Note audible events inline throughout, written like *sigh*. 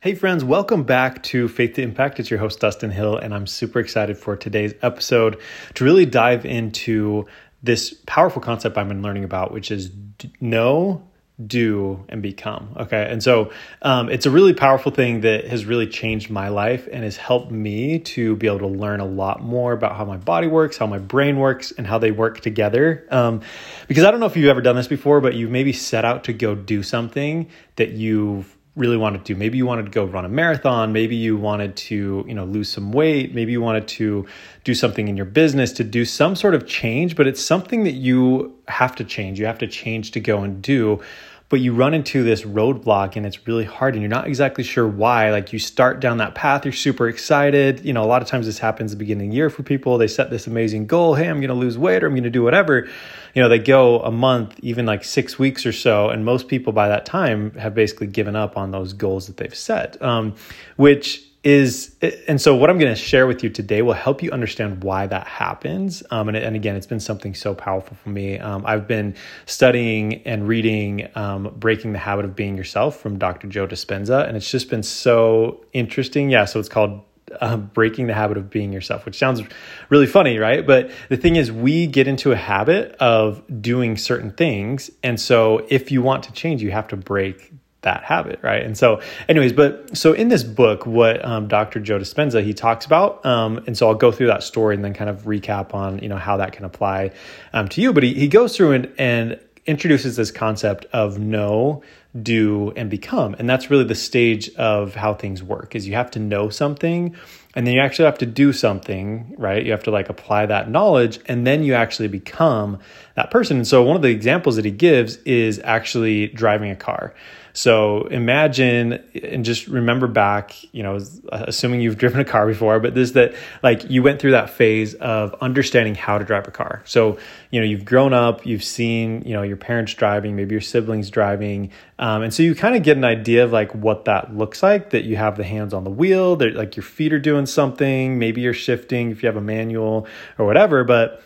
Hey, friends, welcome back to Faith to Impact. It's your host, Dustin Hill, and I'm super excited for today's episode to really dive into this powerful concept I've been learning about, which is know, do, and become. Okay. And so um, it's a really powerful thing that has really changed my life and has helped me to be able to learn a lot more about how my body works, how my brain works, and how they work together. Um, because I don't know if you've ever done this before, but you've maybe set out to go do something that you've really wanted to do. Maybe you wanted to go run a marathon. Maybe you wanted to, you know, lose some weight. Maybe you wanted to do something in your business to do some sort of change, but it's something that you have to change. You have to change to go and do but you run into this roadblock and it's really hard and you're not exactly sure why. Like you start down that path you're super excited. You know a lot of times this happens at the beginning of the year for people. They set this amazing goal hey i'm going to lose weight or i'm going to do whatever. You know they go a month even like six weeks or so and most people by that time have basically given up on those goals that they've set um, which is and so what i'm going to share with you today will help you understand why that happens um, and, and, again it's been something so powerful for me um, i've been studying and reading um, breaking the habit of being yourself from dr joe dispenza and it's just been so interesting yeah so it's called uh, breaking the habit of being yourself, which sounds really funny, right? But the thing is, we get into a habit of doing certain things. And so if you want to change, you have to break that habit, right? And so, anyways, but so in this book, what um, Dr. Joe Dispenza he talks about, um, and so I'll go through that story and then kind of recap on you know how that can apply um, to you. But he he goes through and and introduces this concept of know, do, and become, and that's really the stage of how things work. Is you have to know something. And then you actually have to do something, right? You have to like apply that knowledge and then you actually become that person. And so one of the examples that he gives is actually driving a car. So imagine and just remember back, you know, assuming you've *laughs* driven a car before, but this that like you went through that phase of understanding how to drive a car. So, you know, you've grown up, you've seen, you know, your parents driving, maybe your siblings driving. Um, and so you kind of get an idea of like what that looks like that you have the hands on the wheel, that like your feet are doing something, maybe you're shifting if you have a manual or whatever. But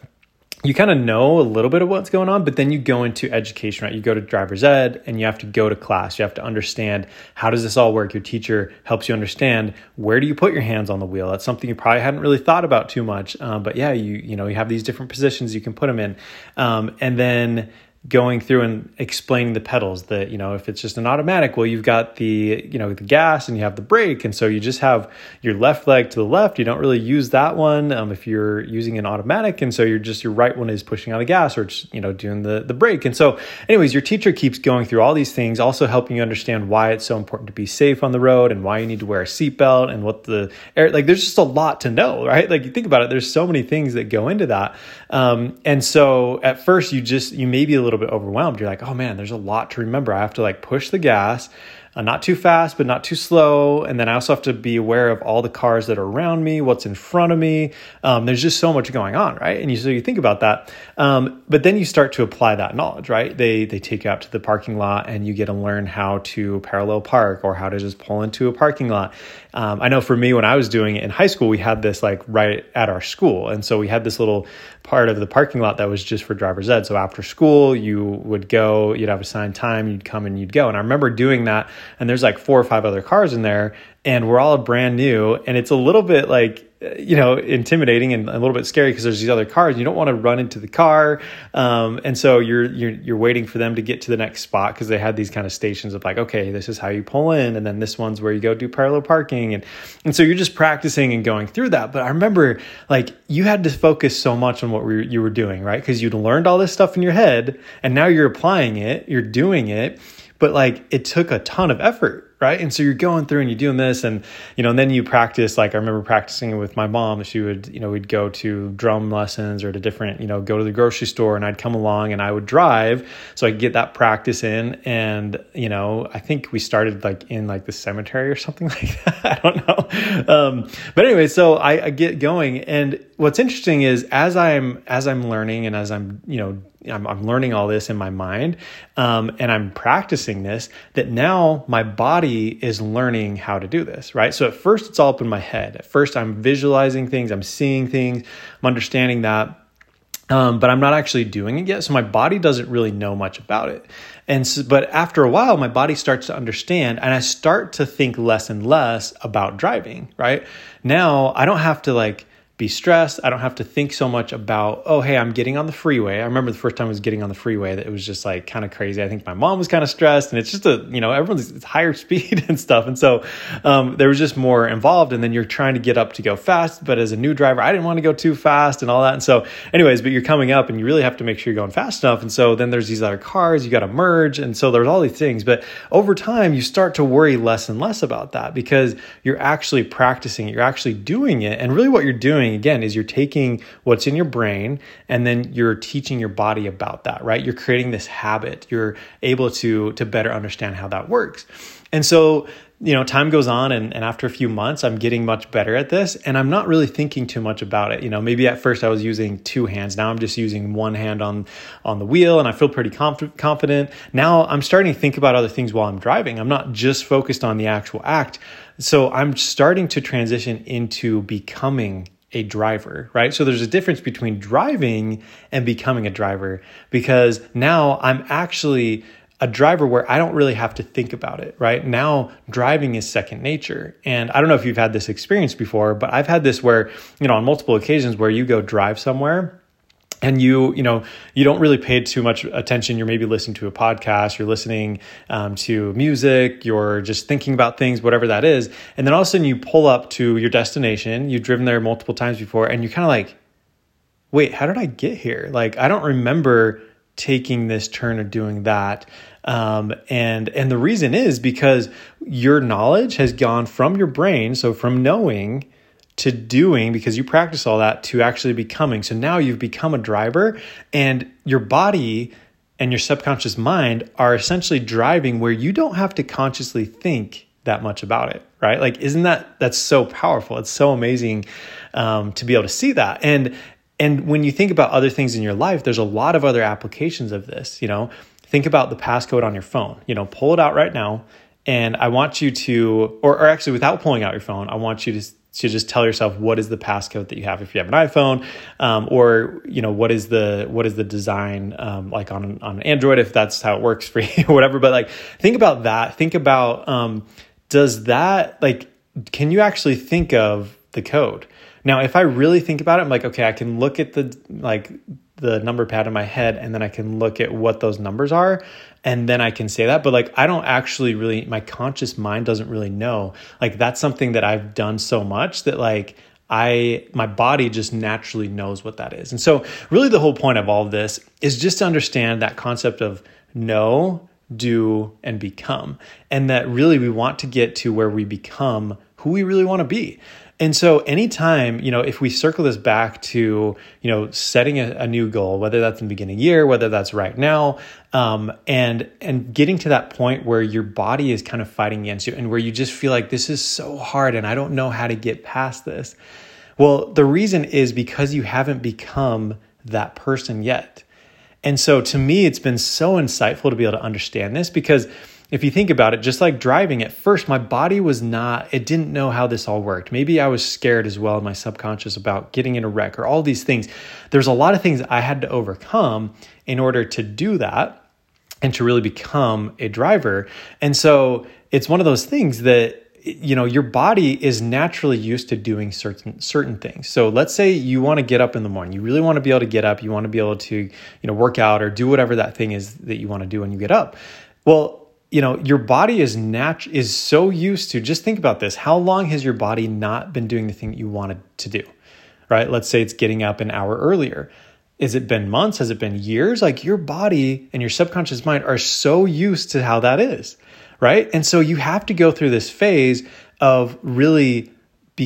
you kind of know a little bit of what's going on, but then you go into education, right? You go to driver's ed and you have to go to class. You have to understand how does this all work? Your teacher helps you understand where do you put your hands on the wheel? That's something you probably hadn't really thought about too much. Um, but yeah, you, you know, you have these different positions you can put them in. Um, and then going through and explaining the pedals that you know if it's just an automatic well you've got the you know the gas and you have the brake. And so you just have your left leg to the left. You don't really use that one um, if you're using an automatic. And so you're just your right one is pushing on the gas or just you know doing the the brake. And so anyways your teacher keeps going through all these things also helping you understand why it's so important to be safe on the road and why you need to wear a seatbelt and what the air like there's just a lot to know right? Like you think about it there's so many things that go into that um, and so at first you just you may be a little bit overwhelmed. You're like, oh man, there's a lot to remember. I have to like push the gas, uh, not too fast, but not too slow. And then I also have to be aware of all the cars that are around me, what's in front of me. Um, there's just so much going on, right? And you, so you think about that. Um, but then you start to apply that knowledge, right? They, they take you out to the parking lot and you get to learn how to parallel park or how to just pull into a parking lot. Um, I know for me, when I was doing it in high school, we had this like right at our school. And so we had this little part of the parking lot that was just for driver's ed. So after school, you would go, you'd have assigned time, you'd come and you'd go. And I remember doing that. And there's like four or five other cars in there and we're all brand new. And it's a little bit like, you know, intimidating and a little bit scary because there's these other cars. You don't want to run into the car, um, and so you're you're you're waiting for them to get to the next spot because they had these kind of stations of like, okay, this is how you pull in, and then this one's where you go do parallel parking, and and so you're just practicing and going through that. But I remember like you had to focus so much on what we, you were doing, right? Because you'd learned all this stuff in your head, and now you're applying it, you're doing it, but like it took a ton of effort right? And so you're going through and you're doing this, and you know, and then you practice. Like I remember practicing with my mom. She would, you know, we'd go to drum lessons or to different, you know, go to the grocery store, and I'd come along and I would drive so I could get that practice in. And you know, I think we started like in like the cemetery or something *laughs* like that. I don't know. Um, but anyway, so I, I get going, and what's interesting is as I'm as I'm learning and as I'm you know I'm, I'm learning all this in my mind um, and I'm practicing this, that now my body is learning how to do this, right? So at first, it's all up in my head. At first, I'm visualizing things, I'm seeing things, I'm understanding that. um, but I'm not actually doing it yet. So my body doesn't really know much about it. And so, but after a while, my body starts to understand and I start to think less and less about driving, right? Now I don't have to like be stressed. I don't have to think so much about, oh, hey, I'm getting on the freeway. I remember the first time I was getting on the freeway that it was just like kind of crazy. I think my mom was kind of stressed and it's just a, you know, everyone's it's higher *laughs* speed and stuff. And so um, there was just more involved. And then you're trying to get up to go fast. But as a new driver, I didn't want to go too fast and all that. And so, anyways, but you're coming up and you really have to make sure you're going fast enough. And so then there's these other cars, you got to merge. And so there's all these things. But over time, you start to worry less and less about that because you're actually practicing, you're actually doing it. And really what you're doing again is you're taking what's in your brain and then you're teaching your body about that right? You're creating this habit. You're able to to better understand how that works. And so you know time goes on and, and after a few months i'm getting much better at this and i'm not really thinking too much about it. You know maybe at first i was using two hands. Now i'm just using one hand on on the wheel and i feel pretty conf- confident. Now i'm starting to think about other things while i'm driving. I'm not just focused on the actual act. So i'm starting to transition into becoming a driver, right? So there's a difference between driving and becoming a driver because now I'm actually a driver where I don't really have to think about it, right? Now driving is second nature. And I don't know if you've had this experience before, but I've had this where, you know, on multiple occasions where you go drive somewhere and you you know you don't really pay too much attention. You're maybe listening to a podcast you're listening um, to music you're just thinking about things whatever that is. And then all of a sudden you pull up to your destination you've driven there multiple times before and you're kind of like wait how did i get here? Like i don't remember taking this turn or doing that. Um, and and the reason is because your knowledge has gone from your brain so from knowing to doing because you practice all that to actually becoming. So now you've become a driver and your body and your subconscious mind are essentially driving where you don't have to consciously think that much about it, right? Like, isn't that that's so powerful? It's so amazing um, to be able to see that. And and when you think about other things in your life, there's a lot of other applications of this. You know, think about the passcode on your phone. You know, pull it out right now, and I want you to, or, or actually, without pulling out your phone, I want you to to just tell yourself what is the passcode that you have if you have an iPhone, um, or you know what is the what is the design um, like on on Android if that's how it works for *laughs* you or whatever. But like think about that. Think about um, does that like can you actually think of the code? Now, if I really think about it, I'm like, okay, I can look at the like the number pad in my head and then I can look at what those numbers are and then I can say that. But like, I don't actually really, my conscious mind doesn't really know. Like, that's something that I've done so much that like, I my body just naturally knows what that is. And so really the whole point of all of this is just to understand that concept of know, do and become. And that really we want to get to where we become who we really want to be. And so anytime, you know, if we circle this back to, you know, setting a, a new goal, whether that's in the beginning year, whether that's right now, um, and and getting to that point where your body is kind of fighting against you and where you just feel like this is so hard and I don't know how to get past this. Well, the reason is because you haven't become that person yet. And so to me, it's been so insightful to be able to understand this because if you think about it, just like driving at first, my body was not, it didn't know how this all worked. Maybe I was scared as well in my subconscious about getting in a wreck or all these things. There's a lot of things I had to overcome in order to do that and to really become a driver. And so it's one of those things that you know your body is naturally used to doing certain certain things so let's say you want to get up in the morning you really want to be able to get up you want to be able to you know work out or do whatever that thing is that you want to do when you get up well you know your body is nat- is so used to just think about this how long has your body not been doing the thing that you wanted to do right? Let's say it's getting up an hour earlier. Has it been months? Has it been years? Like your body and your subconscious mind are so used to how that is right? And so you have to go through this phase of really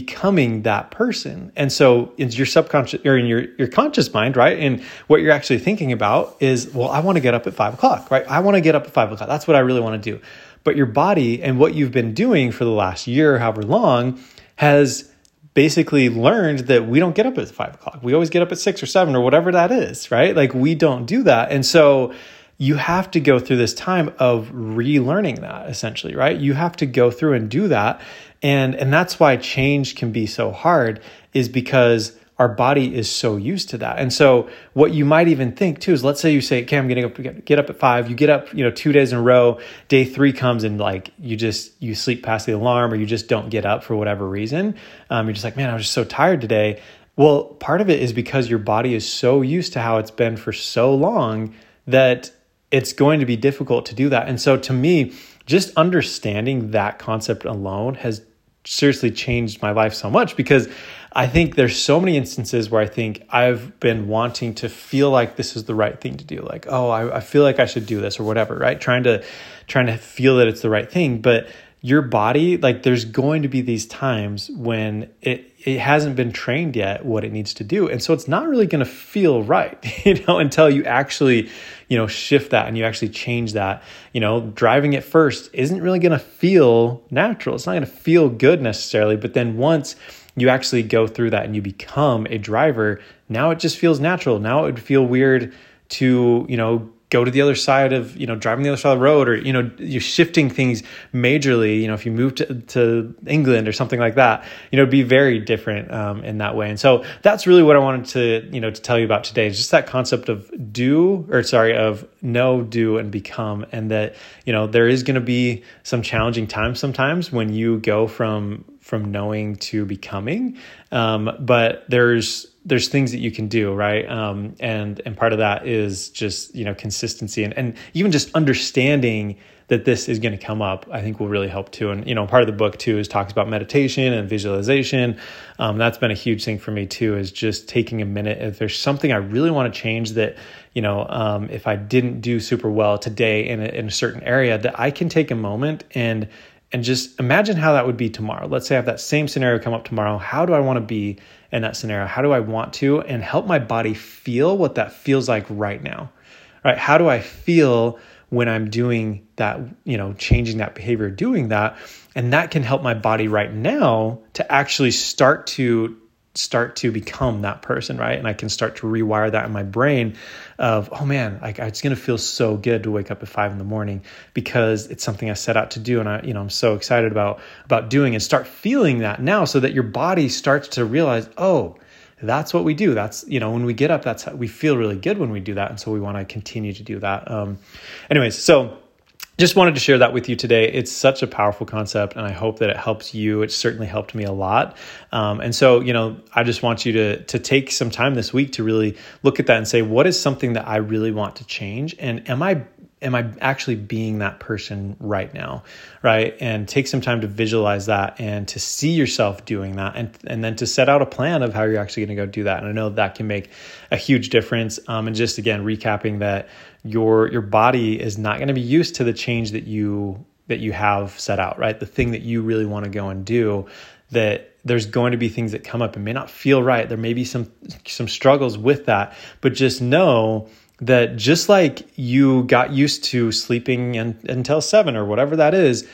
becoming that person. And so in your subconscious or in your, your conscious mind, right? And what you're actually thinking about is, well, I want to get up at five o'clock, right? I want to get up at five o'clock. That's what I really want to do. But your body and what you've been doing for the last year, however long, has basically learned that we don't get up at five o'clock. We always get up at six or seven or whatever that is, right? Like we don't do that. And so you have to go through this time of relearning that essentially, right? You have to go through and do that and and that's why change can be so hard is because our body is so used to that. And so what you might even think too is let's say you say, okay, I'm getting up, get up at five, you get up, you know, two days in a row, day three comes and like you just, you sleep past the alarm or you just don't get up for whatever reason. Um, you're just like, man, I was just so tired today. Well, part of it is because your body is so used to how it's been for so long that it's going to be difficult to do that. And so to me, just understanding that concept alone has seriously changed my life so much because I think there's so many instances where I think I've been wanting to feel like this is the right thing to do. Like, oh, I, I feel like I should do this or whatever, right? Trying to trying to feel that it's the right thing. But your body, like there's going to be these times when it it hasn't been trained yet what it needs to do. And so it's not really going to feel right, *laughs* you know, until you actually, you know, shift that and you actually change that. You know, driving it first isn't really going to feel natural. It's not going to feel good necessarily, but then once you actually go through that and you become a driver, now it just feels natural. Now it would feel weird to, you know, go to the other side of you know driving the other side of the road or you know you're shifting things majorly you know if you move to, to england or something like that you know be very different um, in that way and so that's really what i wanted to you know to tell you about today is just that concept of do or sorry of know do and become and that you know there is going to be some challenging times sometimes when you go from from knowing to becoming. Um, but there's there's things that you can do, right? Um, and and part of that is just you know consistency and and even just understanding that this is going to come up. I think will really help too. And you know, part of the book too is talks about meditation and visualization. Um, that's been a huge thing for me too. Is just taking a minute if there's something I really want to change that you know um, if I didn't do super well today in a, in a certain area that I can take a moment and and just imagine how that would be tomorrow. Let's say I have that same scenario come up tomorrow. How do I want to be in that scenario? How do I want to and help my body feel what that feels like right now? Right? How do I feel when I'm doing that, you know, changing that behavior, doing that? And that can help my body right now to actually start to start to become that person, right? And I can start to rewire that in my brain of, oh man, it's gonna feel so good to wake up at five in the morning because it's something I set out to do, and I, you know, I'm so excited about about doing and start feeling that now, so that your body starts to realize, oh, that's what we do. That's you know, when we get up, that's how we feel really good when we do that, and so we want to continue to do that. Um, anyways, so just wanted to share that with you today. It's such a powerful concept, and I hope that it helps you. It certainly helped me a lot. Um, and so, you know, I just want you to to take some time this week to really look at that and say, what is something that I really want to change, and am I am I actually being that person right now? Right. And take some time to visualize that and to see yourself doing that and, and then to set out a plan of how you're actually going to go do that. And I know that can make a huge difference. Um, and just again, recapping that your, your body is not going to be used to the change that you, that you have set out, right? The thing that you really want to go and do that there's going to be things that come up and may not feel right. There may be some, some struggles with that, but just know that just like you got used to sleeping in, until seven or whatever that is,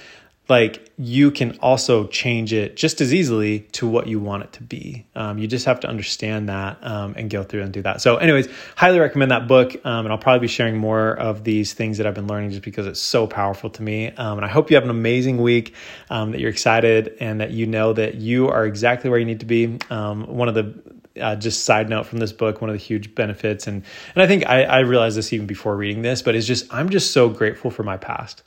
like you can also change it just as easily to what you want it to be. Um, you just have to understand that um, and go through and do that. So, anyways, highly recommend that book. Um, and I'll probably be sharing more of these things that I've been learning just because it's so powerful to me. Um, and I hope you have an amazing week, um, that you're excited, and that you know that you are exactly where you need to be. Um, one of the uh, just side note from this book, one of the huge benefits, and and I think I, I realized this even before reading this, but it's just I'm just so grateful for my past.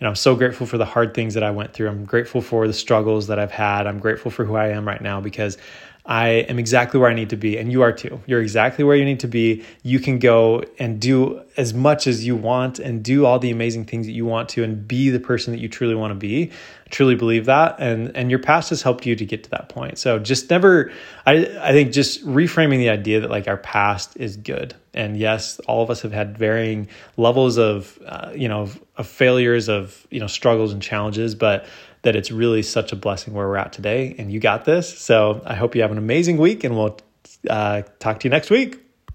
And I'm so grateful for the hard things that I went through. I'm grateful for the struggles that I've had. I'm grateful for who I am right now because I am exactly where I need to be, and you are too. You're exactly where you need to be. You can go and do as much as you want and do all the amazing things that you want to and be the person that you truly want to be. I truly believe that. And and your past has helped you to get to that point. So just never I I think just reframing the idea that like our past is good. And yes, all of us have had varying levels of uh, you know of, of failures of you know struggles and challenges, but that it's really such a blessing where we're at today. And you got this. So I hope you have an amazing week and we'll uh, talk to you next week.